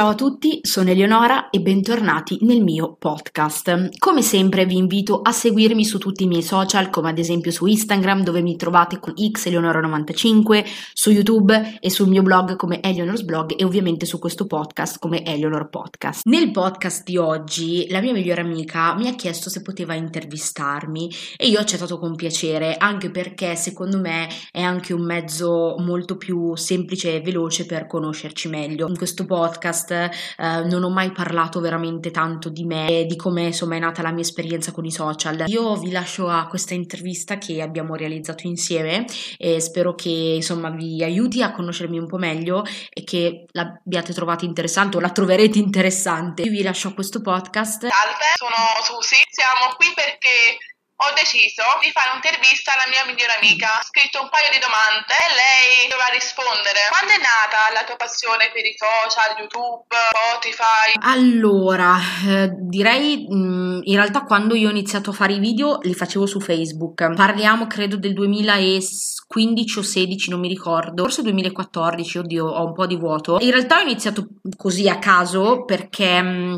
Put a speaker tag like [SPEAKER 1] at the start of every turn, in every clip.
[SPEAKER 1] Ciao a tutti, sono Eleonora e bentornati nel mio podcast. Come sempre vi invito a seguirmi su tutti i miei social, come ad esempio su Instagram dove mi trovate con xeleonora95, su YouTube e sul mio blog come Eleonor's Blog e ovviamente su questo podcast come Eleonor Podcast. Nel podcast di oggi la mia migliore amica mi ha chiesto se poteva intervistarmi e io ho accettato con piacere, anche perché secondo me è anche un mezzo molto più semplice e veloce per conoscerci meglio. In questo podcast eh, non ho mai parlato veramente tanto di me e di come insomma è nata la mia esperienza con i social. Io vi lascio a questa intervista che abbiamo realizzato insieme e spero che insomma vi aiuti a conoscermi un po' meglio e che l'abbiate trovata interessante o la troverete interessante. Io vi lascio a questo podcast.
[SPEAKER 2] Salve, sono Susi, siamo qui perché ho deciso di fare un'intervista alla mia migliore amica. Ho scritto un paio di domande e lei doveva rispondere. Quando è nata la tua passione per i social, YouTube, Spotify?
[SPEAKER 1] Allora, eh, direi mh, mm, in realtà quando io ho iniziato a fare i video li facevo su Facebook. Parliamo credo del 2015 o 16, non mi ricordo. Forse 2014, oddio, ho un po' di vuoto. In realtà ho iniziato così a caso perché... Mh, mm,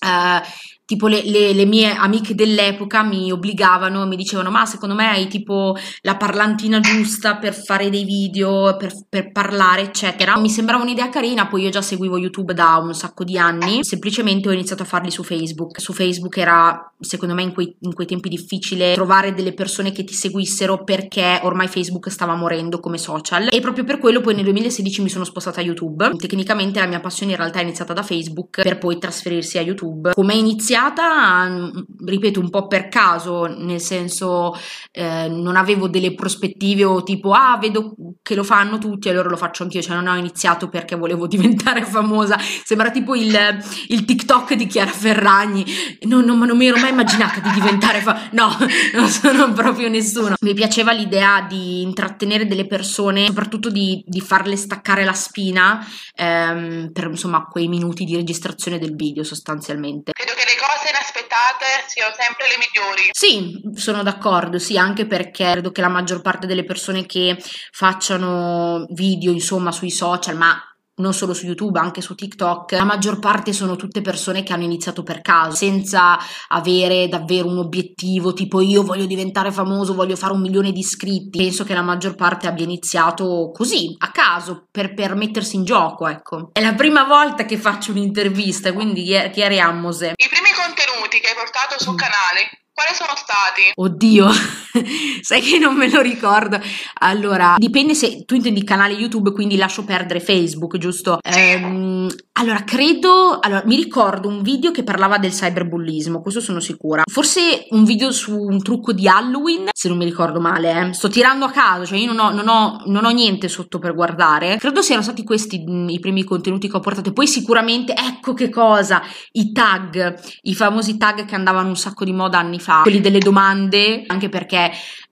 [SPEAKER 1] Uh, tipo le, le, le, mie amiche dell'epoca mi obbligavano, mi dicevano ma secondo me hai tipo la parlantina giusta per fare dei video, per, per, parlare eccetera. Mi sembrava un'idea carina, poi io già seguivo YouTube da un sacco di anni, semplicemente ho iniziato a farli su Facebook. Su Facebook era secondo me in quei, in quei tempi difficile trovare delle persone che ti seguissero perché ormai Facebook stava morendo come social e proprio per quello poi nel 2016 mi sono spostata a YouTube. Tecnicamente la mia passione in realtà è iniziata da Facebook per poi trasferirsi a YouTube. Come è iniziata? Iniziata, ripeto, un po' per caso, nel senso eh, non avevo delle prospettive o tipo, ah, vedo che lo fanno tutti, allora lo faccio anch'io, cioè non ho iniziato perché volevo diventare famosa, sembra tipo il, il TikTok di Chiara Ferragni, no, no, ma non mi ero mai immaginata di diventare famosa, no, non sono proprio nessuno. Mi piaceva l'idea di intrattenere delle persone, soprattutto di, di farle staccare la spina ehm, per insomma quei minuti di registrazione del video sostanzialmente.
[SPEAKER 2] Credo inaspettate siano sempre le migliori.
[SPEAKER 1] Sì, sono d'accordo, sì, anche perché credo che la maggior parte delle persone che facciano video, insomma, sui social, ma non solo su YouTube, anche su TikTok, la maggior parte sono tutte persone che hanno iniziato per caso, senza avere davvero un obiettivo, tipo io voglio diventare famoso, voglio fare un milione di iscritti. Penso che la maggior parte abbia iniziato così, a caso, per, per mettersi in gioco, ecco. È la prima volta che faccio un'intervista, quindi chiariamose.
[SPEAKER 2] I primi contenuti che hai portato sul canale quali sono stati?
[SPEAKER 1] Oddio, sai che non me lo ricordo. Allora, dipende se tu intendi canale YouTube, quindi lascio perdere Facebook, giusto?
[SPEAKER 2] Sì. Ehm,
[SPEAKER 1] allora, credo. Allora, mi ricordo un video che parlava del cyberbullismo, questo sono sicura. Forse un video su un trucco di Halloween, se non mi ricordo male. Eh. Sto tirando a caso, cioè io non ho, non, ho, non ho, niente sotto per guardare. Credo siano stati questi i primi contenuti che ho portato. E poi sicuramente, ecco che cosa, i tag, i famosi tag che andavano un sacco di moda anni fa, quelli delle domande, anche perché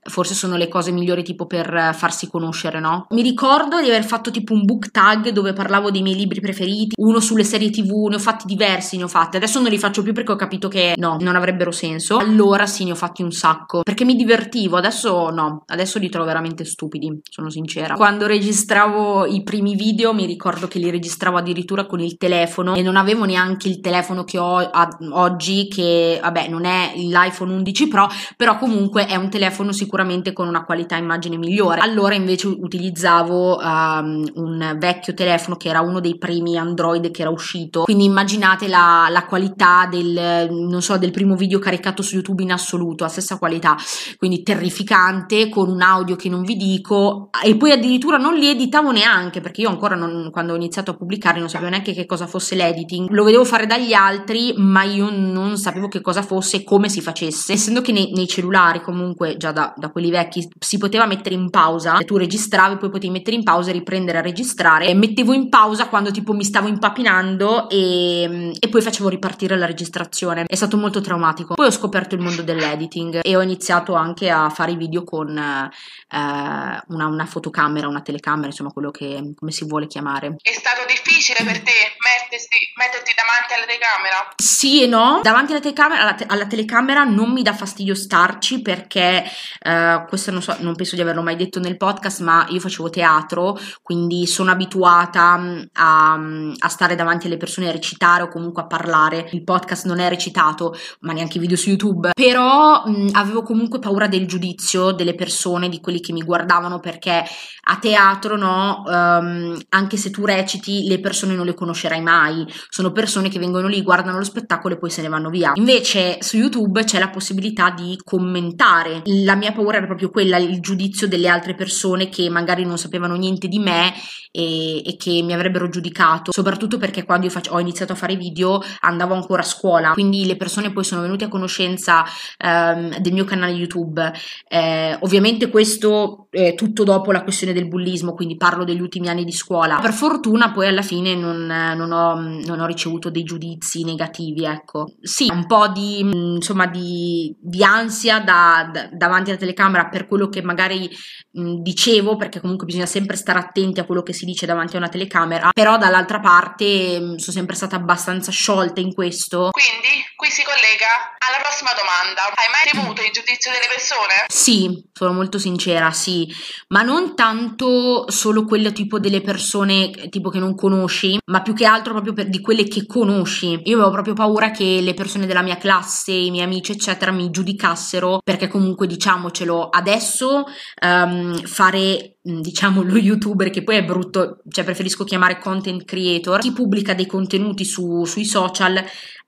[SPEAKER 1] forse sono le cose migliori tipo per farsi conoscere, no? Mi ricordo di aver fatto tipo un book tag dove parlavo dei miei libri preferiti, uno sulle serie tv, ne ho fatti diversi, ne ho fatti. Adesso non li faccio più perché ho capito che no, non avrebbero senso. Allora sì, ne ho fatti un sacco, perché mi divertivo, adesso no, adesso li trovo veramente stupidi, sono sincera. Quando registravo i primi video mi ricordo che li registravo addirittura con il telefono e non avevo neanche il telefono che ho ad oggi che vabbè, non è l'iPhone 11 Pro, però comunque è un telefono sicuramente sicuramente con una qualità immagine migliore. Allora invece utilizzavo um, un vecchio telefono che era uno dei primi Android che era uscito, quindi immaginate la, la qualità del, non so, del primo video caricato su YouTube in assoluto, a stessa qualità, quindi terrificante, con un audio che non vi dico. E poi addirittura non li editavo neanche perché io ancora non, quando ho iniziato a pubblicare non sapevo neanche che cosa fosse l'editing, lo vedevo fare dagli altri ma io non sapevo che cosa fosse e come si facesse, essendo che nei, nei cellulari comunque già da, da da quelli vecchi, si poteva mettere in pausa, e tu registravi, poi potevi mettere in pausa e riprendere a registrare. Mettevo in pausa quando tipo mi stavo impapinando e, e poi facevo ripartire la registrazione. È stato molto traumatico. Poi ho scoperto il mondo dell'editing e ho iniziato anche a fare i video con eh, una, una, fotocamera, una telecamera, insomma quello che come si vuole chiamare.
[SPEAKER 2] È stato difficile per te mettersi, metterti davanti alla telecamera?
[SPEAKER 1] Sì e no. Davanti alla telecamera, alla, te- alla telecamera non mi dà fastidio starci perché... Eh, uh, questo non, so, non penso di averlo mai detto nel podcast, ma io facevo teatro, quindi sono abituata mm, a, mm, a stare davanti alle persone a recitare o comunque a parlare. Il podcast non è recitato, ma neanche i video su YouTube, però mh, mm, avevo comunque paura del giudizio delle persone, di quelli che mi guardavano, perché a teatro, no, um, anche se tu reciti, le persone non le conoscerai mai, sono persone che vengono lì, guardano lo spettacolo e poi se ne vanno via. Invece su YouTube c'è la possibilità di commentare. La mia paura era proprio quella, il giudizio delle altre persone che magari non sapevano niente di me e, e che mi avrebbero giudicato, soprattutto perché quando io fac- ho iniziato a fare video andavo ancora a scuola, quindi le persone poi sono venute a conoscenza um, del mio canale YouTube. Eh, ovviamente questo è tutto dopo la questione del bullismo, quindi parlo degli ultimi anni di scuola. Per fortuna poi alla fine non, non, ho, non ho, ricevuto dei giudizi negativi, ecco. Sì, un po' di, insomma, di, di ansia da, da, davanti alla telecamera per quello che magari mh, dicevo, perché comunque bisogna sempre stare attenti a quello che si dice davanti a una telecamera, però dall'altra parte mh, sono sempre stata abbastanza sciolta in questo.
[SPEAKER 2] Quindi qui si collega alla prossima domanda. Hai mai temuto il giudizio delle persone?
[SPEAKER 1] Sì, sono molto sincera, sì, ma non tanto solo quello tipo delle persone tipo che non conosci, ma più che altro proprio per, di quelle che conosci. Io avevo proprio paura che le persone della mia classe, i miei amici, eccetera, mi giudicassero perché comunque diciamocelo, adesso um, fare diciamo lo youtuber che poi è brutto, cioè preferisco chiamare content creator, chi pubblica dei contenuti su, sui social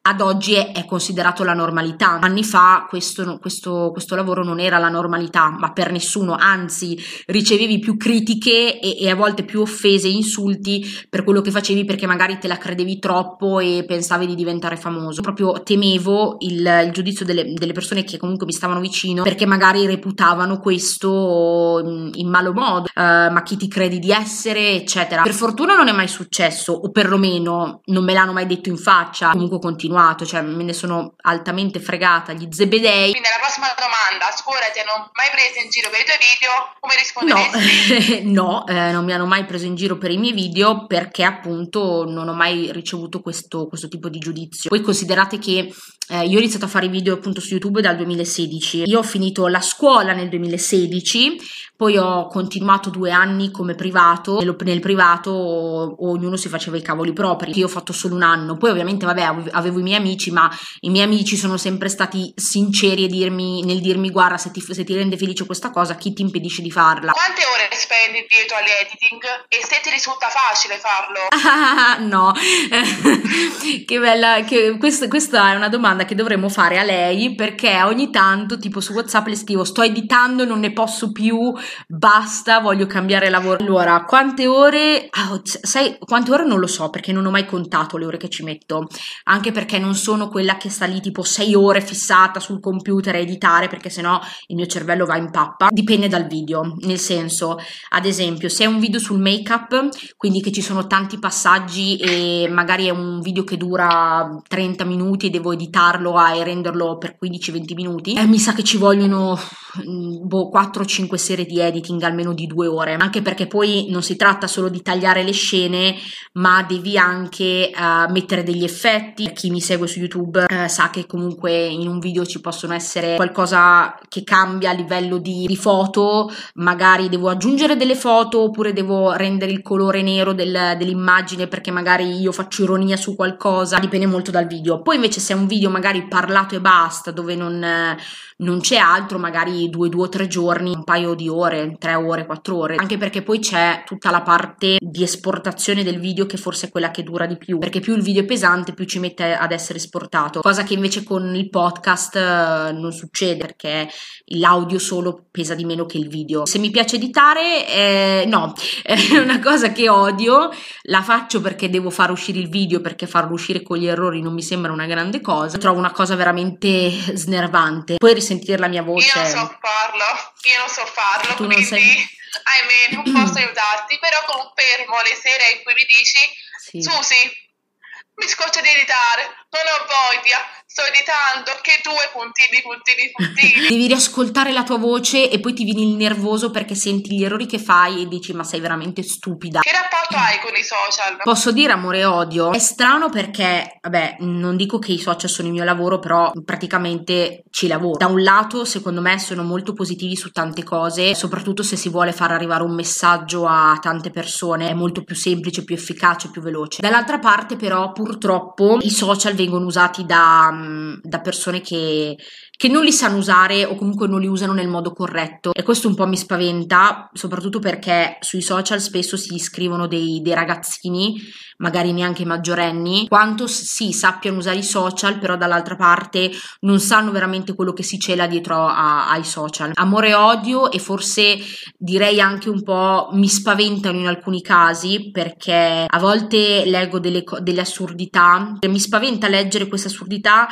[SPEAKER 1] ad oggi è, è, considerato la normalità. Anni fa questo, questo, questo, lavoro non era la normalità, ma per nessuno, anzi ricevevi più critiche e, e, a volte più offese e insulti per quello che facevi perché magari te la credevi troppo e pensavi di diventare famoso. Proprio temevo il, il giudizio delle, delle, persone che comunque mi stavano vicino perché magari reputavano questo in, in malo modo, uh, ma chi ti credi di essere, eccetera. Per fortuna non è mai successo, o perlomeno non me l'hanno mai detto in faccia, comunque continuavo continuato, cioè me ne sono altamente fregata, gli zebedei.
[SPEAKER 2] Quindi la prossima domanda, a scuola ti hanno mai preso in giro per i tuoi video? Come risponderesti?
[SPEAKER 1] No, no eh, non mi hanno mai preso in giro per i miei video perché appunto non ho mai ricevuto questo, questo tipo di giudizio. Poi considerate che eh, io ho iniziato a fare video appunto su YouTube dal 2016, io ho finito la scuola nel 2016, poi ho continuato due anni come privato, nel, nel privato ognuno si faceva i cavoli propri, io ho fatto solo un anno, poi ovviamente vabbè avevo i miei amici, ma i miei amici sono sempre stati sinceri dirmi, nel dirmi guarda se ti, se ti, rende felice questa cosa, chi ti impedisce di farla?
[SPEAKER 2] Quante ore spendi dietro all'editing e se ti risulta facile farlo?
[SPEAKER 1] Ah, no, che bella, che questa, questa è una domanda che dovremmo fare a lei perché ogni tanto tipo su Whatsapp le scrivo sto editando, non ne posso più, basta, voglio cambiare lavoro. Allora, quante ore? Oh, sai, quante ore non lo so perché non ho mai contato le ore che ci metto, anche perché non sono quella che sta lì tipo sei ore fissata sul computer a editare perché sennò il mio cervello va in pappa. Dipende dal video, nel senso, ad esempio, se è un video sul make-up, quindi che ci sono tanti passaggi e magari è un video che dura 30 minuti e devo editarlo e renderlo per 15-20 minuti, eh, mi sa che ci vogliono mm, boh, 4-5 serie di editing almeno di due ore, anche perché poi non si tratta solo di tagliare le scene, ma devi anche uh, mettere degli effetti. Chi mi segue su YouTube uh, sa che comunque in un video ci possono essere qualcosa che cambia a livello di, di foto, magari devo aggiungere delle foto oppure devo rendere il colore nero del, dell'immagine perché magari io faccio ironia su qualcosa, dipende molto dal video. Poi invece se è un video magari parlato e basta, dove non, non c'è altro, magari due, due o tre giorni, un paio di ore, tre ore, quattro ore, anche perché poi c'è tutta la parte di esportazione del video che forse è quella che dura di più, perché più il video è pesante più ci mette ad essere esportato, cosa che invece con il podcast eh, non succede perché l'audio solo pesa di meno che il video. Se mi piace editare, eh, no, è una cosa che odio, la faccio perché devo far uscire il video, perché farlo uscire con gli errori non mi sembra una grande cosa, trovo una cosa veramente snervante. Poi risentire la mia voce.
[SPEAKER 2] Io non so farlo, io non so farlo, tu quindi sei... ahimè non posso aiutarti, però confermo le sere in cui mi dici sì. Susi, mi scoccia di editare, non ho voglia, sto editando, che due puntini, puntini, puntini.
[SPEAKER 1] Devi riascoltare la tua voce e poi ti vieni il nervoso perché senti gli errori che fai e dici ma sei veramente stupida.
[SPEAKER 2] Che rapporto hai con i social?
[SPEAKER 1] Posso dire amore e odio? È strano perché, vabbè, non dico che i social sono il mio lavoro, però praticamente ci lavoro. Da un lato, secondo me, sono molto positivi su tante cose, soprattutto se si vuole far arrivare un messaggio a tante persone, è molto più semplice, più efficace, più veloce. Dall'altra parte, però, purtroppo i social vengono usati da, mm, da persone che che non li sanno usare o comunque non li usano nel modo corretto. E questo un po' mi spaventa soprattutto perché sui social spesso si iscrivono dei, dei ragazzini magari neanche maggiorenni. Quanto sì sappiano usare i social però dall'altra parte non sanno veramente quello che si cela dietro a, ai social. Amore e odio e forse direi anche un po' mi spaventano in alcuni casi perché a volte leggo delle, delle assurdità. Mi spaventa leggere queste assurdità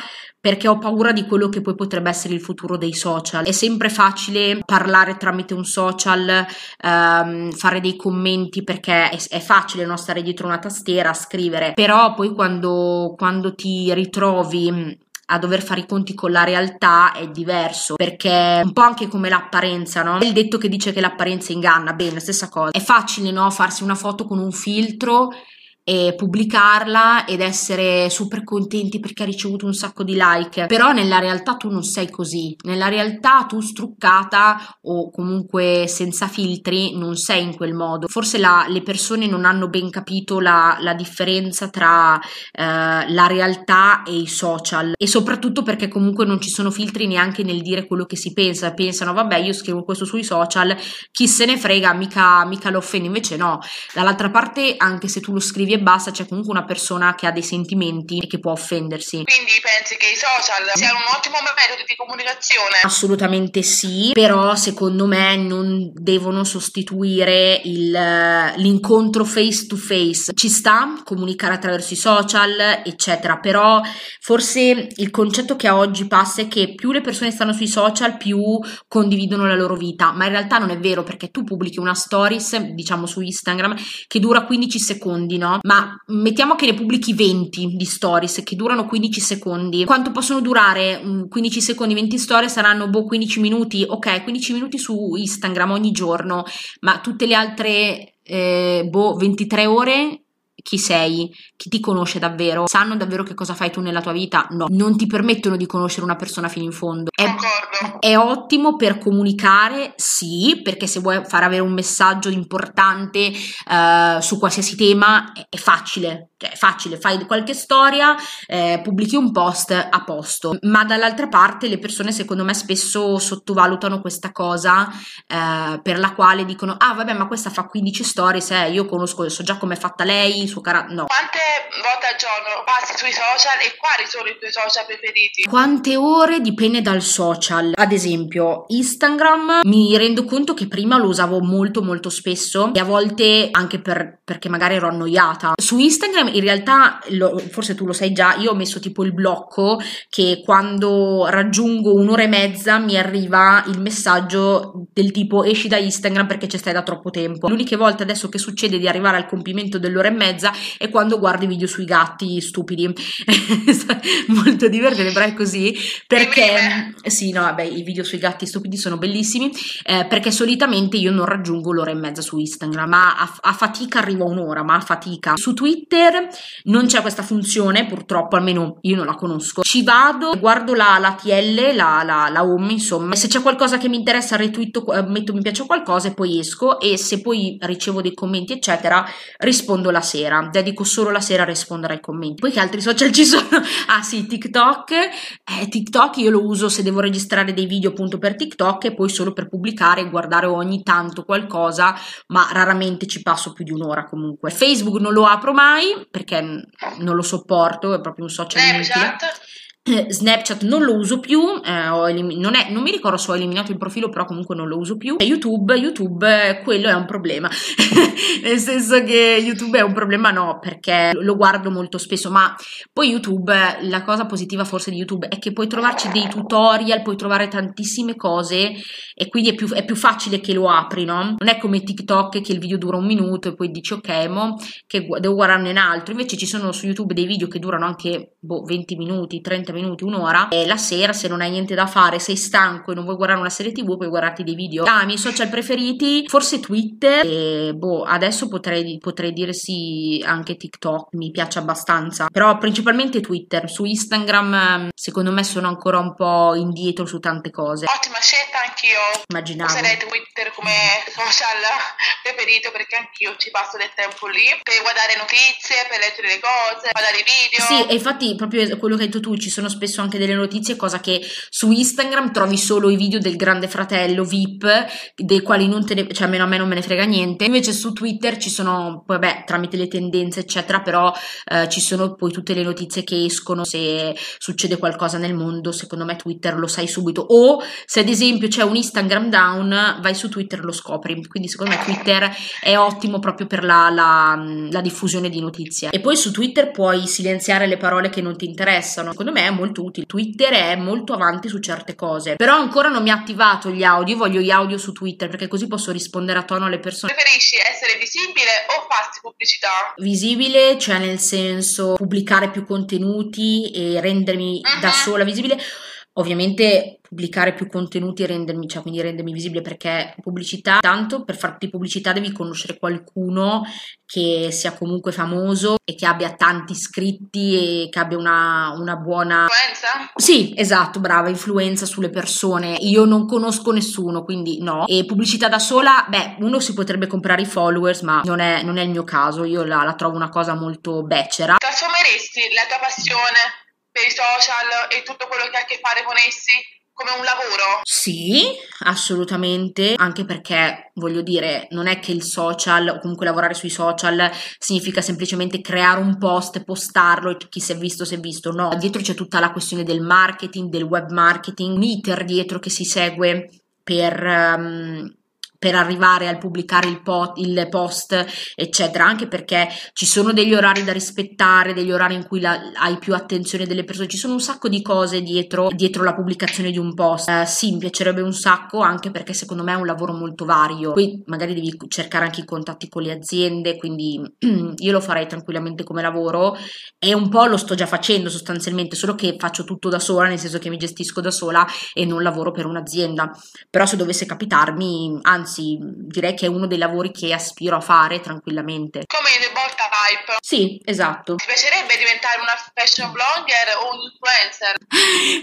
[SPEAKER 1] perché ho paura di quello che poi potrebbe essere il futuro dei social. È sempre facile parlare tramite un social, ehm, fare dei commenti perché è, è, facile no? stare dietro una tastiera, scrivere, però poi quando, quando ti ritrovi a dover fare i conti con la realtà è diverso perché un po' anche come l'apparenza, no? Il detto che dice che l'apparenza inganna, bene, stessa cosa. È facile, no? Farsi una foto con un filtro e pubblicarla ed essere super contenti perché ha ricevuto un sacco di like. Però nella realtà tu non sei così. Nella realtà tu struccata o comunque senza filtri non sei in quel modo. Forse la, le persone non hanno ben capito la, la differenza tra eh, la realtà e i social e soprattutto perché comunque non ci sono filtri neanche nel dire quello che si pensa. Pensano vabbè io scrivo questo sui social, chi se ne frega, mica, mica lo offende. Invece no, dall'altra parte anche se tu lo scrivi e basta, c'è comunque una persona che ha dei sentimenti e che può offendersi.
[SPEAKER 2] Quindi pensi che i social siano un ottimo metodo di comunicazione?
[SPEAKER 1] Assolutamente sì, però secondo me non devono sostituire il, l'incontro face to face. Ci sta comunicare attraverso i social, eccetera, però forse il concetto che a oggi passa è che più le persone stanno sui social, più condividono la loro vita, ma in realtà non è vero perché tu pubblichi una stories, diciamo su Instagram, che dura 15 secondi, no? Ma mettiamo che ne pubblichi 20 di stories che durano 15 secondi. Quanto possono durare 15 secondi, 20 storie saranno boh 15 minuti, ok, 15 minuti su Instagram ogni giorno, ma tutte le altre eh, boh 23 ore chi sei, chi ti conosce davvero, sanno davvero che cosa fai tu nella tua vita? No, non ti permettono di conoscere una persona fino in fondo.
[SPEAKER 2] È,
[SPEAKER 1] è ottimo per comunicare, sì, perché se vuoi far avere un messaggio importante uh, su qualsiasi tema è, è facile, cioè è facile, fai qualche storia, eh, pubblichi un post a posto, ma dall'altra parte le persone secondo me spesso sottovalutano questa cosa eh, per la quale dicono ah vabbè ma questa fa 15 stories, eh, io conosco, so già come è fatta lei, suo carattere. No.
[SPEAKER 2] Quante volte al giorno passi sui social e quali sono i tuoi social preferiti?
[SPEAKER 1] Quante ore dipende dal social. Ad esempio, Instagram mi rendo conto che prima lo usavo molto molto spesso e a volte anche per, perché magari ero annoiata. Su Instagram in realtà, lo, forse tu lo sai già, io ho messo tipo il blocco che quando raggiungo un'ora e mezza mi arriva il messaggio del tipo esci da Instagram perché ci stai da troppo tempo. L'unica volta adesso che succede di arrivare al compimento dell'ora e mezza e quando guardi video sui gatti stupidi. Molto divertente, però è così perché sì, no, vabbè, i video sui gatti stupidi sono bellissimi eh, perché solitamente io non raggiungo l'ora e mezza su Instagram, ma a, a fatica arrivo a un'ora, ma a fatica. Su Twitter non c'è questa funzione, purtroppo, almeno io non la conosco. Ci vado, guardo la, la TL, la, la, la home, insomma, se c'è qualcosa che mi interessa, retweeto, eh, metto mi piace qualcosa e poi esco e se poi ricevo dei commenti, eccetera, rispondo la sera, dedico solo la sera a rispondere ai commenti. Poi che altri social ci sono? ah sì, TikTok. Eh, TikTok io lo uso se devo registrare dei video appunto per TikTok e poi solo per pubblicare e guardare ogni tanto qualcosa, ma raramente ci passo più di un'ora comunque. Facebook non lo apro mai perché non lo sopporto, è proprio un social inutile. Snapchat non lo uso più, eh, elim- non, è, non, mi ricordo se ho eliminato il profilo, però comunque non lo uso più. YouTube, YouTube, quello è un problema. Nel senso che YouTube è un problema, no, perché lo guardo molto spesso, ma poi YouTube, la cosa positiva forse di YouTube è che puoi trovarci dei tutorial, puoi trovare tantissime cose e quindi è più, è più facile che lo apri, no? Non è come TikTok che il video dura un minuto e poi dici ok, mo che devo guardarne un altro. Invece ci sono su YouTube dei video che durano anche boh, 20 minuti, 30 minuti, un'ora e la sera se non hai niente da fare, sei stanco e non vuoi guardare una serie tv puoi guardarti dei video. Ah, i miei social preferiti, forse Twitter e boh, adesso potrei, potrei dire sì anche TikTok, mi piace abbastanza, però principalmente Twitter, su Instagram secondo me sono ancora un po' indietro su tante cose.
[SPEAKER 2] Ottima scelta, anch'io
[SPEAKER 1] Immaginavo.
[SPEAKER 2] userei Twitter come social preferito perché anch'io ci passo del tempo lì per guardare notizie, per leggere le cose, guardare i video.
[SPEAKER 1] Sì, e infatti proprio quello che hai detto tu, ci sono spesso anche delle notizie, cosa che su Instagram trovi solo i video del grande fratello VIP, dei quali non te ne, cioè almeno a me non me ne frega niente. Invece su Twitter ci sono, vabbè, tramite le tendenze, eccetera, però eh, ci sono poi tutte le notizie che escono se succede qualcosa nel mondo, secondo me Twitter lo sai subito. O se ad esempio c'è un Instagram down, vai su Twitter e lo scopri. Quindi secondo me Twitter è ottimo proprio per la, la, la diffusione di notizie. E poi su Twitter puoi silenziare le parole che non ti interessano. Secondo me è molto utile. Twitter è molto avanti su certe cose. Però ancora non mi ha attivato gli audio. Io voglio gli audio su Twitter perché così posso rispondere a tono alle persone.
[SPEAKER 2] Preferisci essere visibile o farsi pubblicità?
[SPEAKER 1] Visibile, cioè nel senso pubblicare più contenuti e rendermi uh-huh. da sola visibile. Ovviamente pubblicare più contenuti e rendermi, cioè quindi rendermi visibile perché pubblicità, tanto per farti pubblicità devi conoscere qualcuno che sia comunque famoso e che abbia tanti iscritti e che abbia una, una buona...
[SPEAKER 2] Influenza?
[SPEAKER 1] Sì, esatto, brava, influenza sulle persone. Io non conosco nessuno, quindi no. E pubblicità da sola, beh, uno si potrebbe comprare i followers, ma non è, non è il mio caso, io la, la trovo una cosa molto becera.
[SPEAKER 2] Trasformeresti la tua passione per i social e tutto quello che ha a che fare con essi come un lavoro?
[SPEAKER 1] Sì, assolutamente, anche perché voglio dire, non è che il social o comunque lavorare sui social significa semplicemente creare un post, postarlo e chi si è visto si è visto, no, dietro c'è tutta la questione del marketing, del web marketing, un iter dietro che si segue per um, per arrivare al pubblicare il, po- il, post, eccetera, anche perché ci sono degli orari da rispettare, degli orari in cui la- hai più attenzione delle persone, ci sono un sacco di cose dietro, dietro la pubblicazione di un post. Eh, sì, mi piacerebbe un sacco, anche perché secondo me è un lavoro molto vario. Poi magari devi cercare anche i contatti con le aziende, quindi io lo farei tranquillamente come lavoro e un po' lo sto già facendo sostanzialmente, solo che faccio tutto da sola, nel senso che mi gestisco da sola e non lavoro per un'azienda. Però se dovesse capitarmi, anzi anzi direi che è uno dei lavori che aspiro a fare tranquillamente.
[SPEAKER 2] Come The Volta Type?
[SPEAKER 1] Sì, esatto.
[SPEAKER 2] Ti piacerebbe diventare una fashion blogger o un influencer?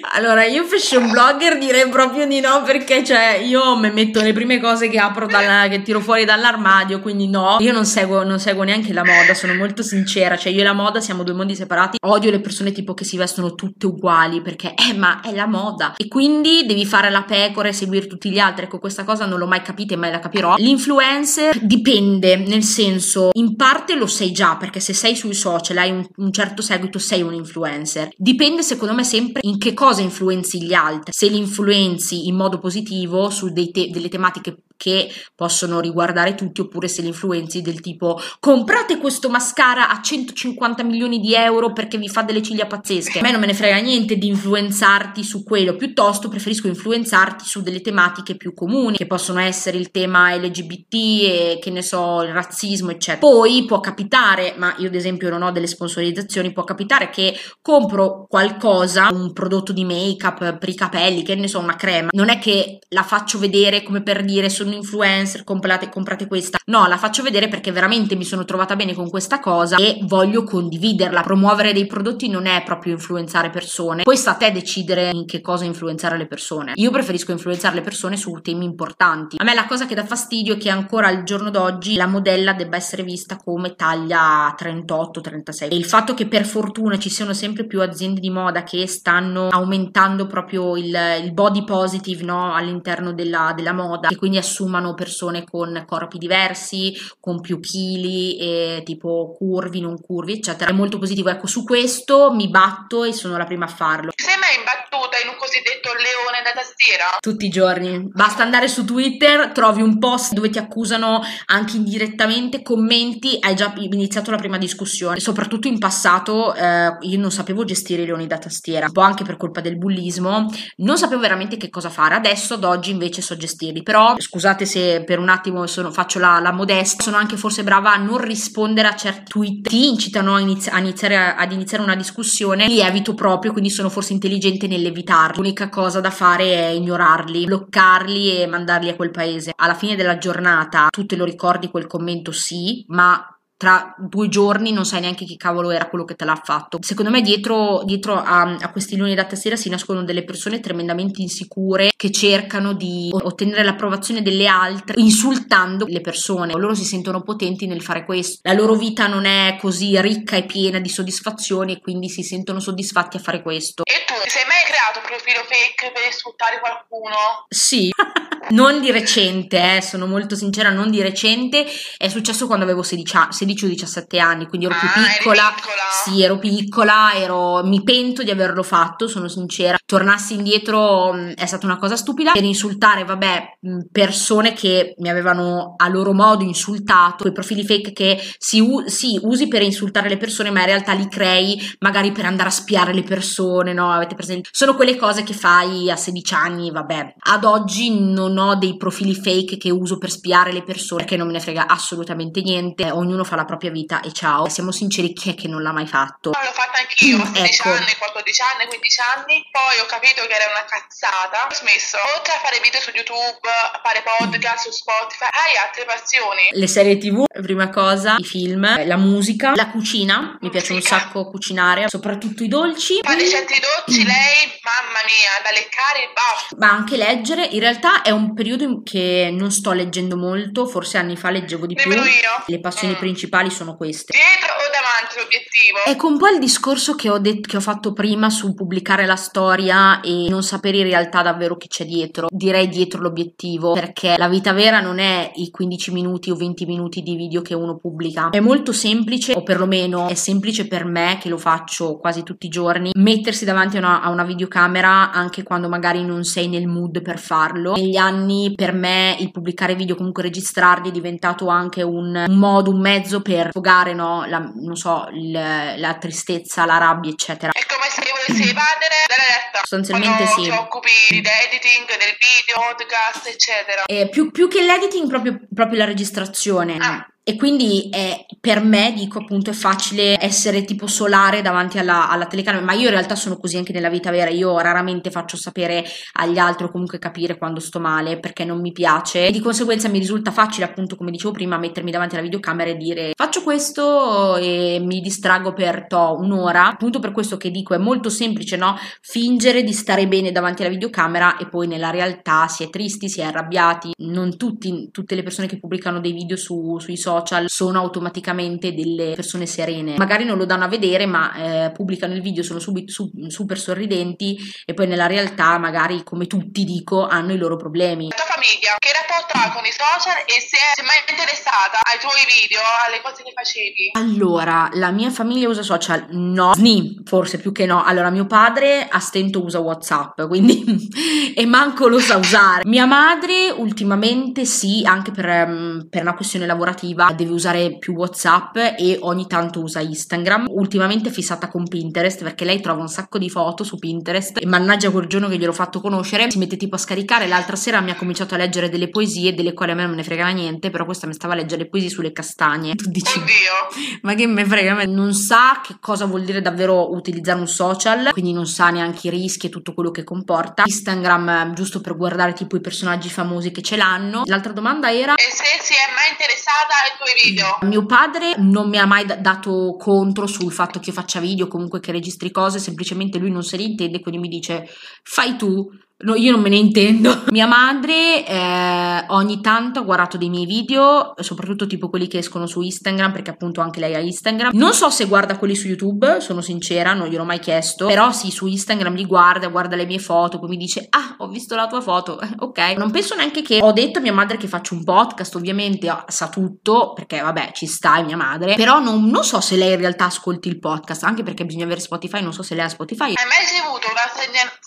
[SPEAKER 1] Allora, io fashion blogger direi proprio di no perché cioè io mi metto le prime cose che apro dalla, che tiro fuori dall'armadio, quindi no. Io non seguo, non seguo neanche la moda, sono molto sincera, cioè io e la moda siamo due mondi separati. Odio le persone tipo che si vestono tutte uguali perché eh ma è la moda e quindi devi fare la pecora e seguire tutti gli altri. Ecco, questa cosa non l'ho mai capita e mai la capirò. L'influencer dipende, nel senso, in parte lo sei già, perché se sei sui social, hai un, un certo seguito, sei un influencer. Dipende, secondo me, sempre in che cosa influenzi gli altri. Se li influenzi in modo positivo su te- delle tematiche che possono riguardare tutti oppure se li influenzi del tipo comprate questo mascara a 150 milioni di euro perché vi fa delle ciglia pazzesche. A me non me ne frega niente di influenzarti su quello, piuttosto preferisco influenzarti su delle tematiche più comuni che possono essere il tema LGBT e che ne so, il razzismo eccetera. Poi può capitare, ma io ad esempio non ho delle sponsorizzazioni, può capitare che compro qualcosa, un prodotto di make up per i capelli, che ne so, una crema, non è che la faccio vedere come per dire sono influencer, comprate, comprate questa. No, la faccio vedere perché veramente mi sono trovata bene con questa cosa e voglio condividerla. Promuovere dei prodotti non è proprio influenzare persone. Poi sta a te decidere in che cosa influenzare le persone. Io preferisco influenzare le persone su temi importanti. A me la cosa che dà fastidio è che ancora al giorno d'oggi la modella debba essere vista come taglia 38-36. E il fatto che per fortuna ci siano sempre più aziende di moda che stanno aumentando proprio il, il body positive no? all'interno della, della moda, e quindi assumono assumano persone con corpi diversi, con più chili, e tipo curvi, non curvi, eccetera. È molto positivo. Ecco, su questo mi batto e sono la prima a farlo.
[SPEAKER 2] Sei mai imbattuta in un cosiddetto leone da tastiera?
[SPEAKER 1] Tutti i giorni. Basta andare su Twitter, trovi un post dove ti accusano anche indirettamente, commenti, hai già iniziato la prima discussione. Soprattutto in passato eh, io non sapevo gestire i leoni da tastiera, un po' anche per colpa del bullismo, non sapevo veramente che cosa fare. Adesso ad oggi invece so gestirli, però scusate se per un attimo sono, faccio la, la, modesta, sono anche forse brava a non rispondere a certi tweet, ti incitano a, inizi- a iniziare a, ad iniziare una discussione, li evito proprio, quindi sono forse intelligente nell'evitarli. L'unica cosa da fare è ignorarli, bloccarli e mandarli a quel paese. Alla fine della giornata tu te lo ricordi quel commento sì, ma tra due giorni non sai neanche chi cavolo era quello che te l'ha fatto. Secondo me dietro, dietro a, a, questi luni da tastiera si nascono delle persone tremendamente insicure che cercano di ottenere l'approvazione delle altre insultando le persone. Loro si sentono potenti nel fare questo. La loro vita non è così ricca e piena di soddisfazioni e quindi si sentono soddisfatti a fare questo.
[SPEAKER 2] E tu, sei mai creato un profilo fake per insultare qualcuno?
[SPEAKER 1] Sì. non di recente, eh, sono molto sincera, non di recente, è successo quando avevo 16, 16 o 17 anni, quindi ero
[SPEAKER 2] ah,
[SPEAKER 1] più piccola.
[SPEAKER 2] piccola.
[SPEAKER 1] Sì, ero piccola, ero, mi pento di averlo fatto, sono sincera. Tornassi indietro mm, è stata una cosa stupida per insultare, vabbè, mm, persone che mi avevano a loro modo insultato, quei profili fake che si, si usi per insultare le persone, ma in realtà li crei magari per andare a spiare le persone, no? Avete presente? Sono quelle cose che fai a 16 anni, vabbè. Ad oggi non ho dei profili fake che uso per spiare le persone, che non me ne frega assolutamente niente. Ognuno fa la propria vita e ciao. Siamo sinceri, chi è che non l'ha mai fatto?
[SPEAKER 2] No, l'ho fatta anch'io, a 16 ecco. anni, 14 anni, 15 anni. Poi ho capito che era una cazzata. Ho smesso. Oltre a fare video su YouTube, a fare podcast su Spotify, hai altre passioni.
[SPEAKER 1] Le serie TV, prima cosa, i film, la musica, la cucina. Mi piace un sacco cucinare, soprattutto i dolci.
[SPEAKER 2] Fa ricette dolci, lei, mamma mia, da leccare il bafo.
[SPEAKER 1] Ma anche leggere. In realtà è un periodo in che non sto leggendo molto, forse anni fa leggevo di
[SPEAKER 2] Nemmeno
[SPEAKER 1] più.
[SPEAKER 2] io.
[SPEAKER 1] Le passioni mm. principali sono queste.
[SPEAKER 2] Dietro o davanti l'obiettivo?
[SPEAKER 1] Ecco un po' il discorso che ho, det- che ho fatto prima su pubblicare la storia e non sapere in realtà davvero chi c'è dietro. Direi dietro l'obiettivo, perché la vita vera non è i 15 minuti o 20 minuti di video che uno pubblica. È molto semplice, o perlomeno è semplice per me, che lo faccio quasi tutti i giorni, mettersi davanti a una, a una videocamera anche quando magari non sei nel mood per farlo. Negli anni per me il pubblicare video, comunque registrarli, è diventato anche un modo, un mezzo per sfogare, no, la, non so, il, la tristezza, la rabbia, eccetera.
[SPEAKER 2] È come se volessi evadere dalla letta.
[SPEAKER 1] Sostanzialmente
[SPEAKER 2] Quando
[SPEAKER 1] sì.
[SPEAKER 2] ti occupi dell'editing, del video, podcast, eccetera.
[SPEAKER 1] Eh, più, più, che l'editing, proprio, proprio la registrazione.
[SPEAKER 2] Ah.
[SPEAKER 1] E quindi è, per me, dico appunto, è facile essere tipo solare davanti alla, alla, telecamera, ma io in realtà sono così anche nella vita vera, io raramente faccio sapere agli altri o comunque capire quando sto male perché non mi piace. E di conseguenza mi risulta facile appunto, come dicevo prima, mettermi davanti alla videocamera e dire faccio questo e mi distrago per to, un'ora, appunto per questo che dico è molto semplice, no? Fingere di stare bene davanti alla videocamera e poi nella realtà si è tristi, si è arrabbiati, non tutti, tutte le persone che pubblicano dei video su, sui social social sono automaticamente delle persone serene. Magari non lo danno a vedere, ma eh, pubblicano il video, sono subito su, super sorridenti e poi nella realtà, magari come tutti dico, hanno i loro problemi.
[SPEAKER 2] La tua famiglia, che rapporto ha con i social e se è mai interessata ai tuoi video, alle cose che facevi?
[SPEAKER 1] Allora, la mia famiglia usa social? No, ni, forse più che no. Allora, mio padre a stento usa WhatsApp, quindi e manco lo sa usare. Mia madre ultimamente sì, anche per, um, per una questione lavorativa attiva, deve usare più WhatsApp e ogni tanto usa Instagram. Ultimamente è fissata con Pinterest perché lei trova un sacco di foto su Pinterest e mannaggia quel giorno che gliel'ho fatto conoscere, si mette tipo a scaricare. L'altra sera mi ha cominciato a leggere delle poesie delle quali a me non ne frega niente, però questa mi stava a leggere le poesie sulle castagne. Tu dici,
[SPEAKER 2] Oddio!
[SPEAKER 1] Ma che me frega? Non sa che cosa vuol dire davvero utilizzare un social, quindi non sa neanche i rischi e tutto quello che comporta. Instagram giusto per guardare tipo i personaggi famosi che ce l'hanno. L'altra domanda era...
[SPEAKER 2] E se si è mai interessata tuoi video?
[SPEAKER 1] Mio padre non mi ha mai dato contro sul fatto che io faccia video, comunque che registri cose, semplicemente lui non se ne intende, quindi mi dice fai tu, No, io non me ne intendo. Mia madre eh, ogni tanto ha guardato dei miei video, soprattutto tipo quelli che escono su Instagram, perché appunto anche lei ha Instagram. Non so se guarda quelli su YouTube, sono sincera, non gliel'ho mai chiesto. Però sì, su Instagram li guarda, guarda le mie foto, poi mi dice, ah, ho visto la tua foto. ok. Non penso neanche che ho detto a mia madre che faccio un podcast, ovviamente sa tutto, perché vabbè, ci sta, è mia madre. Però non, non so se lei in realtà ascolti il podcast, anche perché bisogna avere Spotify, non so se lei ha Spotify.
[SPEAKER 2] Hai mai ricevuto una segnalazione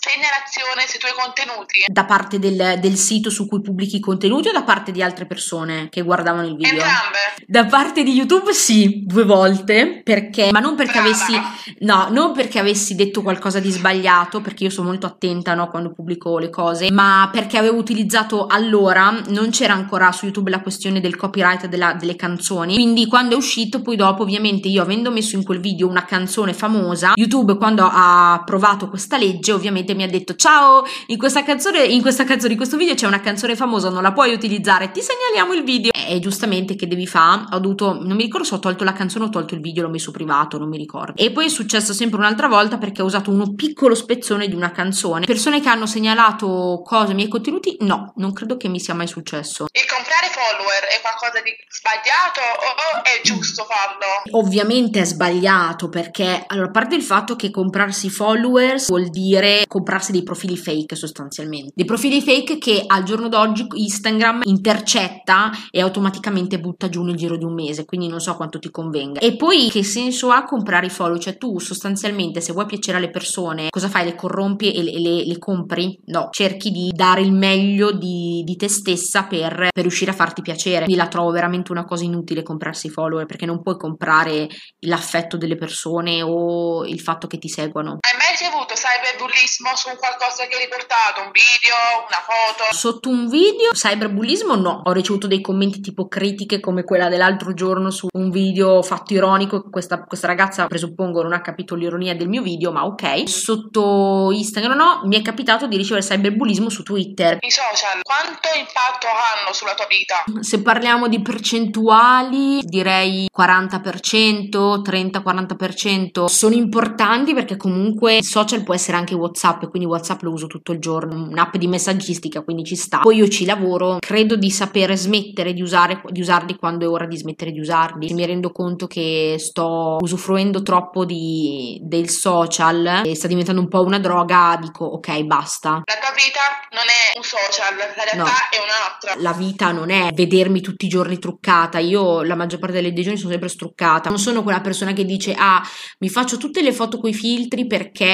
[SPEAKER 2] sui tuoi contenuti?
[SPEAKER 1] Da parte del, del, sito su cui pubblichi i contenuti o da parte di altre persone che guardavano il video?
[SPEAKER 2] Entrambe.
[SPEAKER 1] Da parte di YouTube sì, due volte, perché, ma non perché
[SPEAKER 2] Brava.
[SPEAKER 1] avessi, no, non perché avessi detto qualcosa di sbagliato, perché io sono molto attenta no, quando pubblico le cose, ma perché avevo utilizzato allora, non c'era ancora su YouTube la questione del copyright della, delle canzoni, quindi quando è uscito, poi dopo ovviamente io avendo messo in quel video una canzone famosa, YouTube quando ha approvato questa legge ovviamente mi ha detto ciao, in questa canzone, in questa canzone, in questo video c'è una canzone famosa, non la puoi utilizzare, ti segnaliamo il video. E giustamente che devi fare? Ho dovuto, non mi ricordo se ho tolto la canzone o ho tolto il video, l'ho messo privato, non mi ricordo. E poi è successo sempre un'altra volta perché ho usato uno piccolo spezzone di una canzone. Persone che hanno segnalato cose, miei contenuti, no, non credo che mi sia mai successo.
[SPEAKER 2] Il comprare follower è qualcosa di sbagliato o è giusto farlo?
[SPEAKER 1] Ovviamente è sbagliato perché, allora, a parte il fatto che comprarsi followers vuol dire comprarsi dei profili fake sostanzialmente. Dei profili fake che al giorno d'oggi Instagram intercetta e automaticamente butta giù nel giro di un mese, quindi non so quanto ti convenga. E poi che senso ha comprare i follow? Cioè tu sostanzialmente se vuoi piacere alle persone, cosa fai? Le corrompi e le, le, le compri? No, cerchi di dare il meglio di, di te stessa per, per riuscire a farti piacere. Quindi la trovo veramente una cosa inutile comprarsi i follower perché non puoi comprare l'affetto delle persone o il fatto che ti seguano.
[SPEAKER 2] Hai mai ricevuto cyberbullismo su qualcosa che hai riportato? Un video, una foto?
[SPEAKER 1] Sotto un video, cyberbullismo no. Ho ricevuto dei commenti tipo critiche come quella dell'altro giorno su un video fatto ironico. Questa, questa ragazza presuppongo non ha capito l'ironia del mio video, ma ok. Sotto Instagram no, mi è capitato di ricevere cyberbullismo su Twitter.
[SPEAKER 2] I social quanto impatto hanno sulla tua vita?
[SPEAKER 1] Se parliamo di percentuali, direi 40%, 30-40%. Sono importanti perché comunque il social può essere anche WhatsApp, quindi WhatsApp lo uso tutto il giorno, un'app di messaggistica, quindi ci sta. Poi io ci lavoro, credo di sapere smettere di, usare, di usarli quando è ora di smettere di usarli. Mi rendo conto che sto usufruendo troppo di, del social e sta diventando un po' una droga, dico ok, basta.
[SPEAKER 2] La tua vita non è un social, la realtà
[SPEAKER 1] No.
[SPEAKER 2] è un'altra.
[SPEAKER 1] La vita non è vedermi tutti i giorni truccata. Io la maggior parte delle giorni sono sempre struccata. Non sono quella persona che dice ah, mi faccio tutte le foto coi filtri perché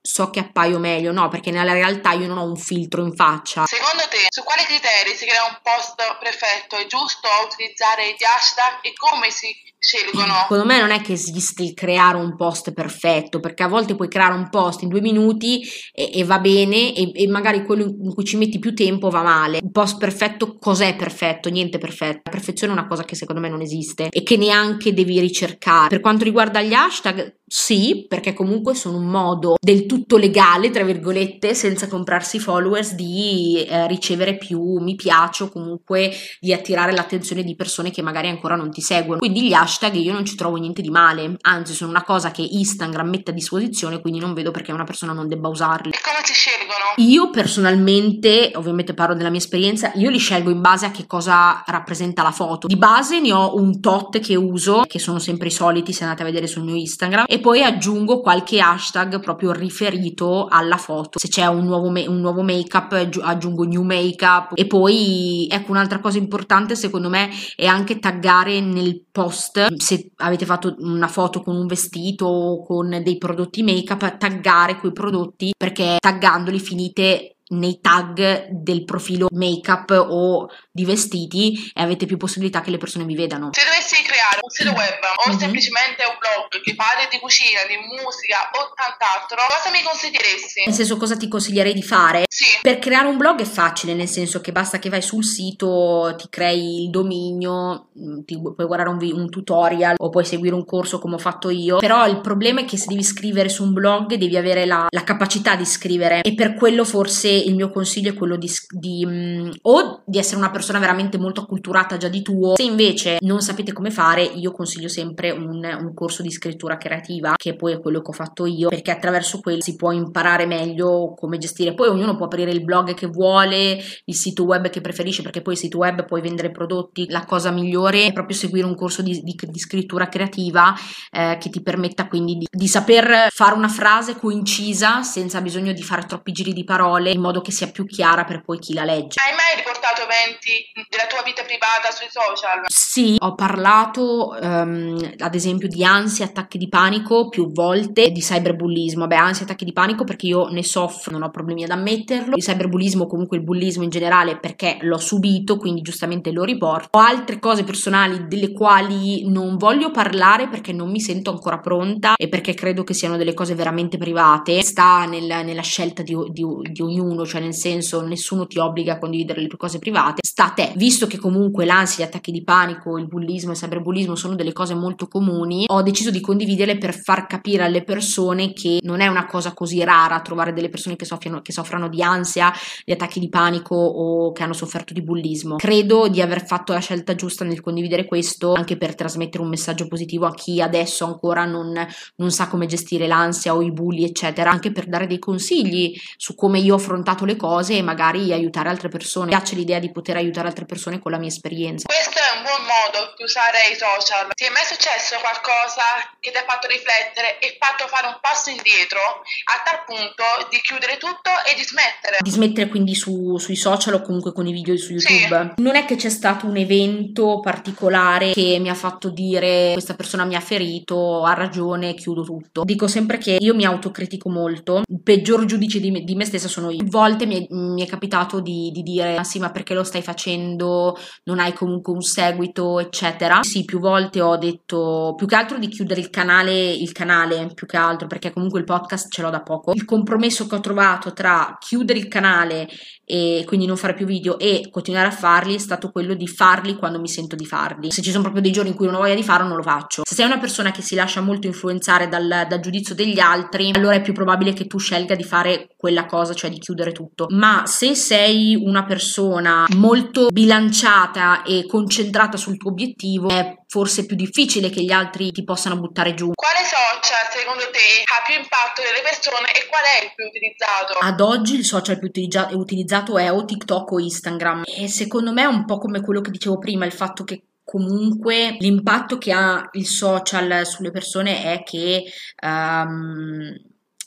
[SPEAKER 1] so che appaio meglio. No, perché nella realtà io non ho un filtro in faccia.
[SPEAKER 2] Secondo te, su quali criteri si crea un post perfetto? È giusto utilizzare gli hashtag e come si scelgono?
[SPEAKER 1] Secondo me non è che esiste il creare un post perfetto, perché a volte puoi creare un post in due minuti e, e va bene, e, e magari quello in cui ci metti più tempo va male. Un post perfetto, cos'è perfetto? Niente perfetto. La perfezione è una cosa che secondo me non esiste e che neanche devi ricercare. Per quanto riguarda gli hashtag, sì, perché comunque sono un modo del tutto legale, tra virgolette, senza comprarsi followers, di eh, ricevere più mi piace o comunque di attirare l'attenzione di persone che magari ancora non ti seguono. Quindi gli hashtag io non ci trovo niente di male, anzi sono una cosa che Instagram mette a disposizione, quindi non vedo perché una persona non debba usarli.
[SPEAKER 2] E come si scelgono?
[SPEAKER 1] Io personalmente, ovviamente parlo della mia esperienza, io li scelgo in base a che cosa rappresenta la foto. Di base ne ho un tot che uso, che sono sempre i soliti se andate a vedere sul mio Instagram, e poi aggiungo qualche hashtag proprio riferito alla foto. Se c'è un nuovo, me- un nuovo make-up, aggi- aggiungo new make-up. E poi, ecco, un'altra cosa importante secondo me è anche taggare nel post, se avete fatto una foto con un vestito o con dei prodotti make-up, taggare quei prodotti perché taggandoli finite nei tag del profilo make-up o di vestiti e avete più possibilità che le persone vi vedano.
[SPEAKER 2] Se dovessi creare un sito web o
[SPEAKER 1] Mhm.
[SPEAKER 2] semplicemente un blog che parli di cucina, di musica o tant'altro, cosa mi consiglieresti?
[SPEAKER 1] Nel senso, cosa ti consiglierei di fare?
[SPEAKER 2] Sì,
[SPEAKER 1] Per creare un blog è facile, nel senso che basta che vai sul sito, ti crei il dominio, mh, ti puoi guardare un, un tutorial o puoi seguire un corso come ho fatto io. Però il problema è che se devi scrivere su un blog devi avere la, la capacità di scrivere e per quello forse il mio consiglio è quello di, di, mh, o di essere una persona veramente molto acculturata già di tuo. Se invece non sapete come fare, io consiglio sempre un, un corso di scrittura creativa, che poi è quello che ho fatto io, perché attraverso quello si può imparare meglio come gestire. Poi ognuno può aprire il blog che vuole, il sito web che preferisce, perché poi il sito web puoi vendere prodotti. La cosa migliore è proprio seguire un corso di, di, di scrittura creativa eh, che ti permetta quindi di, di saper fare una frase coincisa senza bisogno di fare troppi giri di parole in modo che sia più chiara per poi chi la legge.
[SPEAKER 2] Hai mai riportato eventi della tua vita privata sui social?
[SPEAKER 1] Sì, ho parlato um, ad esempio di ansia, attacchi di panico più volte, di cyberbullismo. Beh, ansia, attacchi di panico perché io ne soffro, non ho problemi ad ammetterlo. Il cyberbullismo, comunque il bullismo in generale, perché l'ho subito, quindi giustamente lo riporto. Ho altre cose personali delle quali non voglio parlare perché non mi sento ancora pronta e perché credo che siano delle cose veramente private. Sta nel, nella scelta di, di, di ognuno, cioè nel senso nessuno ti obbliga a condividere le tue cose private, sta a te. Visto che comunque l'ansia, gli attacchi di panico, il bullismo e il cyberbullismo sono delle cose molto comuni, ho deciso di condividerle per far capire alle persone che non è una cosa così rara trovare delle persone che soffrono, che soffrono di ansia, di attacchi di panico o che hanno sofferto di bullismo. Credo di aver fatto la scelta giusta nel condividere questo anche per trasmettere un messaggio positivo a chi adesso ancora non, non sa come gestire l'ansia o i bulli, eccetera, anche per dare dei consigli su come io ho affrontato le cose e magari aiutare altre persone. Mi piace l'idea di poter aiutare altre persone con la mia esperienza.
[SPEAKER 2] Questo è un buon modo di usare i social. Ti è mai successo qualcosa che ti ha fatto riflettere e fatto fare un passo indietro a tal punto di chiudere tutto e di smettere?
[SPEAKER 1] Di smettere quindi su, sui social o comunque con i video su YouTube. Sì. Non è che c'è stato un evento particolare che mi ha fatto dire questa persona mi ha ferito, ha ragione, chiudo tutto. Dico sempre che io mi autocritico molto, il peggior giudice di me, di me stessa sono io. Volte mi è, mi è capitato di, di dire ah sì ma perché lo stai facendo, non hai comunque un seguito eccetera. Sì più volte ho detto più che altro di chiudere il canale, il canale più che altro perché comunque il podcast ce l'ho da poco. Il compromesso che ho trovato tra chiudere il canale e quindi non fare più video e continuare a farli è stato quello di farli quando mi sento di farli. Se ci sono proprio dei giorni in cui non ho voglia di farlo, non lo faccio. Se sei una persona che si lascia molto influenzare dal, dal giudizio degli altri, allora è più probabile che tu scelga di fare quella cosa, cioè di chiudere tutto. Ma se sei una persona molto bilanciata e concentrata sul tuo obiettivo, è forse più difficile che gli altri ti possano buttare giù.
[SPEAKER 2] Quale social secondo te ha più impatto nelle persone e qual è il più utilizzato?
[SPEAKER 1] Ad oggi il social più utilizzato utilizzato è o TikTok o Instagram e secondo me è un po' come quello che dicevo prima, il fatto che comunque l'impatto che ha il social sulle persone è che um,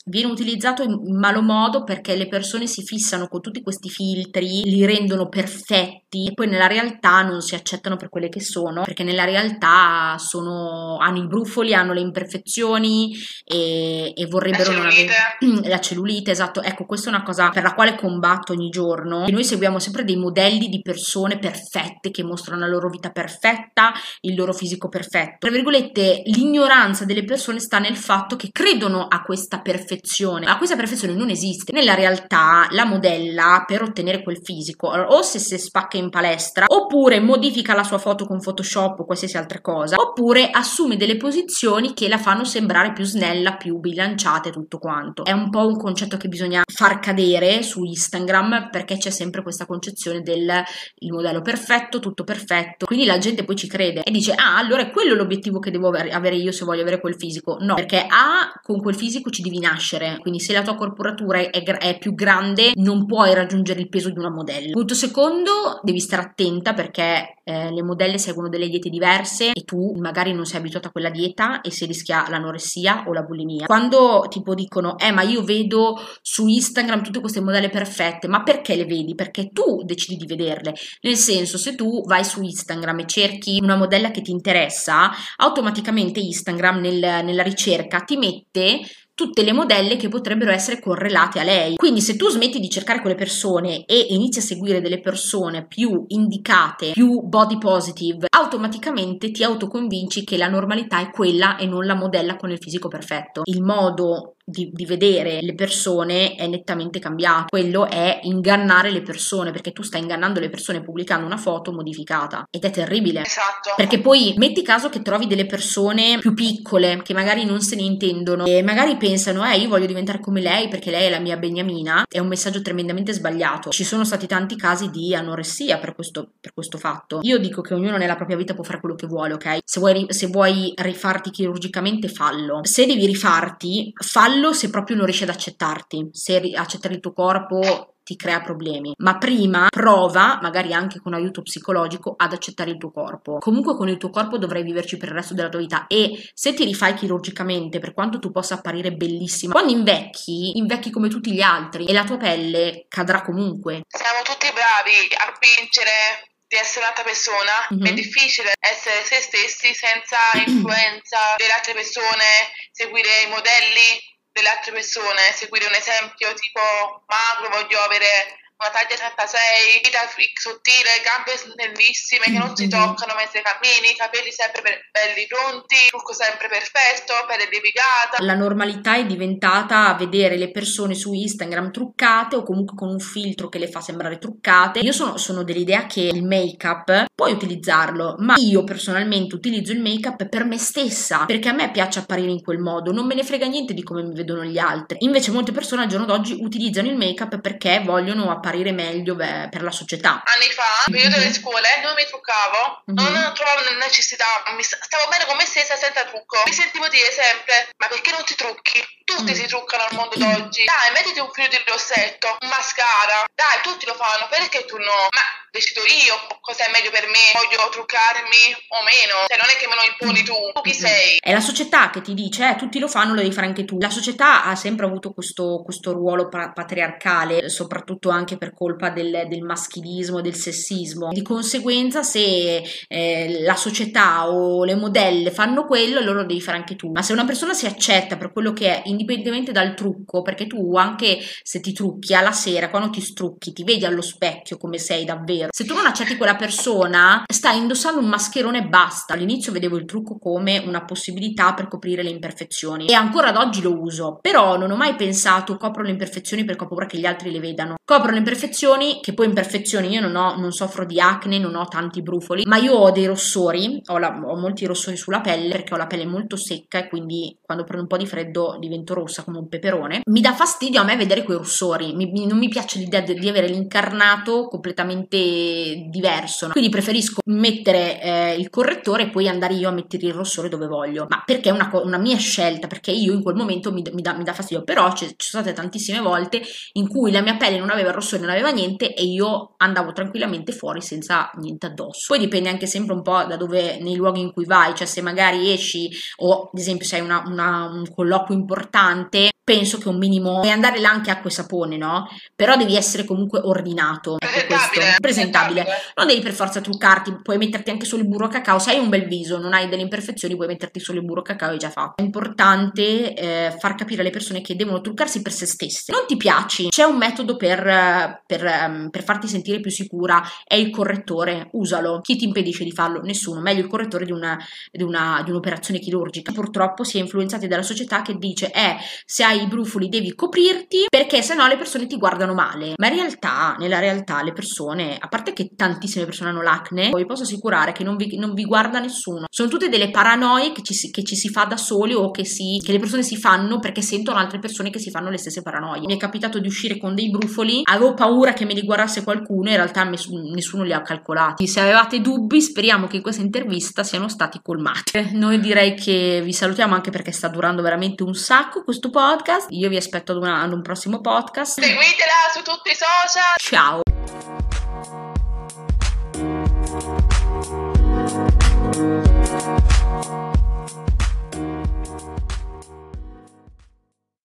[SPEAKER 1] viene utilizzato in malo modo perché le persone si fissano con tutti questi filtri, li rendono perfetti e poi nella realtà non si accettano per quelle che sono, perché nella realtà sono, hanno i brufoli, hanno le imperfezioni e, e vorrebbero
[SPEAKER 2] non avere
[SPEAKER 1] la cellulite, esatto. Ecco, questa è una cosa per la quale combatto ogni giorno. E noi seguiamo sempre dei modelli di persone perfette che mostrano la loro vita perfetta, il loro fisico perfetto. Tra virgolette, l'ignoranza delle persone sta nel fatto che credono a questa perfezione perfezione, ma questa perfezione non esiste. Nella realtà la modella per ottenere quel fisico o se si spacca in palestra oppure modifica la sua foto con Photoshop o qualsiasi altra cosa oppure assume delle posizioni che la fanno sembrare più snella, più bilanciata e tutto quanto. È un po' un concetto che bisogna far cadere su Instagram perché c'è sempre questa concezione del modello perfetto, tutto perfetto. Quindi la gente poi ci crede e dice "Ah, allora è quello l'obiettivo che devo avere io se voglio avere quel fisico". No, perché A con quel fisico ci devi nascere nascere, quindi se la tua corporatura è, è, più grande non puoi raggiungere il peso di una modella. Punto secondo, devi stare attenta perché eh, le modelle seguono delle diete diverse e tu magari non sei abituata a quella dieta e si rischia l'anoressia o la bulimia. Quando tipo dicono, eh ma io vedo su Instagram tutte queste modelle perfette, ma perché le vedi? Perché tu decidi di vederle. Nel senso, se tu vai su Instagram e cerchi una modella che ti interessa, automaticamente Instagram nel, nella ricerca ti mette tutte le modelle che potrebbero essere correlate a lei. Quindi se tu smetti di cercare quelle persone e inizi a seguire delle persone più indicate, più body positive, automaticamente ti autoconvinci che la normalità è quella e non la modella con il fisico perfetto. Il modo di, di, vedere le persone è nettamente cambiato. Quello è ingannare le persone, perché tu stai ingannando le persone pubblicando una foto modificata ed è terribile.
[SPEAKER 2] Esatto.
[SPEAKER 1] Perché poi metti caso che trovi delle persone più piccole che magari non se ne intendono e magari pensano, eh, io voglio diventare come lei perché lei è la mia beniamina. È un messaggio tremendamente sbagliato. Ci sono stati tanti casi di anoressia per questo, per questo fatto. Io dico che ognuno nella propria vita può fare quello che vuole, ok? Se vuoi, se vuoi rifarti chirurgicamente, fallo. Se devi rifarti, fallo se proprio non riesci ad accettarti. Se accettare il tuo corpo ti crea problemi. Ma prima prova, magari anche con aiuto psicologico, ad accettare il tuo corpo. Comunque con il tuo corpo dovrai viverci per il resto della tua vita e se ti rifai chirurgicamente, per quanto tu possa apparire bellissima, quando invecchi, invecchi come tutti gli altri e la tua pelle cadrà comunque.
[SPEAKER 2] Siamo tutti bravi a vincere di essere un'altra persona, mm-hmm. è difficile essere se stessi senza influenza delle altre persone, seguire i modelli delle altre persone, seguire un esempio tipo magro, voglio avere una taglia 36, vita sottile, gambe snellissime che non si mm-hmm. toccano mentre cammini, capelli sempre belli pronti, trucco sempre perfetto, pelle levigata.
[SPEAKER 1] La normalità è diventata vedere le persone su Instagram truccate o comunque con un filtro che le fa sembrare truccate. Io sono, sono dell'idea che il make-up puoi utilizzarlo, ma io personalmente utilizzo il make-up per me stessa, perché a me piace apparire in quel modo, non me ne frega niente di come mi vedono gli altri. Invece molte persone al giorno d'oggi utilizzano il make-up perché vogliono apparire apparire meglio beh, per la società.
[SPEAKER 2] Anni fa, nel periodo delle mhm. scuole, non mi truccavo, mm-hmm. non trovavo necessità, stavo bene con me stessa senza trucco. Mi sentivo dire sempre, ma perché non ti trucchi? Tutti mm. si truccano al mondo d'oggi. Dai, mettiti un filo di rossetto, un mascara. Dai, tutti lo fanno, perché tu no? Ma decido io cosa è meglio per me, voglio truccarmi o meno. Cioè, non è che me lo imponi tu, tu chi sei?
[SPEAKER 1] È la società che ti dice, eh, tutti lo fanno, lo devi fare anche tu. La società ha sempre avuto questo, questo ruolo patriarcale, soprattutto anche per colpa del, del maschilismo, del sessismo. Di conseguenza, se eh, la società o le modelle fanno quello, allora lo devi fare anche tu. Ma se una persona si accetta per quello che è, indipendentemente dal trucco, perché tu anche se ti trucchi alla sera, quando ti strucchi, ti vedi allo specchio come sei davvero vero. Se tu non accetti quella persona, stai indossando un mascherone e basta. All'inizio vedevo il trucco come una possibilità per coprire le imperfezioni e ancora ad oggi lo uso, però non ho mai pensato copro le imperfezioni perché ho paura che gli altri le vedano. Copro le imperfezioni, che poi imperfezioni io non ho, non soffro di acne, non ho tanti brufoli, ma io ho dei rossori, ho, la, ho molti rossori sulla pelle perché ho la pelle molto secca e quindi quando prendo un po' di freddo divento rossa come un peperone. Mi dà fastidio a me vedere quei rossori, mi, non mi piace l'idea di, di avere l'incarnato completamente diverso. No? Quindi preferisco mettere eh, il correttore e poi andare io a mettere il rossore dove voglio. Ma perché è una, una mia scelta? Perché io in quel momento mi, mi dà, fastidio. Però ci sono state tantissime volte in cui la mia pelle non aveva il rossore, non aveva niente e io andavo tranquillamente fuori senza niente addosso. Poi dipende anche sempre un po' da dove, nei luoghi in cui vai. Cioè se magari esci o ad esempio se hai una, una, un colloquio importante, penso che un minimo puoi andare là anche acqua e sapone, no? Però devi essere comunque ordinato.
[SPEAKER 2] Ecco presentabile,
[SPEAKER 1] presentabile. Non devi per forza truccarti, puoi metterti anche solo il burro cacao. Se hai un bel viso, non hai delle imperfezioni, puoi metterti solo il burro cacao e già fatto. È importante eh, far capire alle persone che devono truccarsi per se stesse. Non ti piaci? C'è un metodo per, per, ehm, per farti sentire più sicura, è il correttore, usalo. Chi ti impedisce di farlo? Nessuno. Meglio il correttore di, una, di, una, di un'operazione chirurgica. Purtroppo si è influenzati dalla società che dice, eh, se hai i brufoli devi coprirti perché sennò le persone ti guardano male. Ma in realtà, nella realtà, le persone, a parte che tantissime persone hanno l'acne, vi posso assicurare che non vi, non vi guarda nessuno. Sono tutte delle paranoie che ci, si, che ci si fa da soli o che, si, che le persone si fanno perché sentono altre persone che si fanno le stesse paranoie. Mi è capitato di uscire con dei brufoli, avevo paura che me li guardasse qualcuno, in realtà nessuno li ha calcolati. Se avevate dubbi, speriamo che in questa intervista siano stati colmati. Noi direi che vi salutiamo anche perché sta durando veramente un sacco sacco questo podcast. Io vi aspetto ad, una, ad un prossimo podcast.
[SPEAKER 2] Seguitela su tutti i social.
[SPEAKER 1] Ciao. Thank you.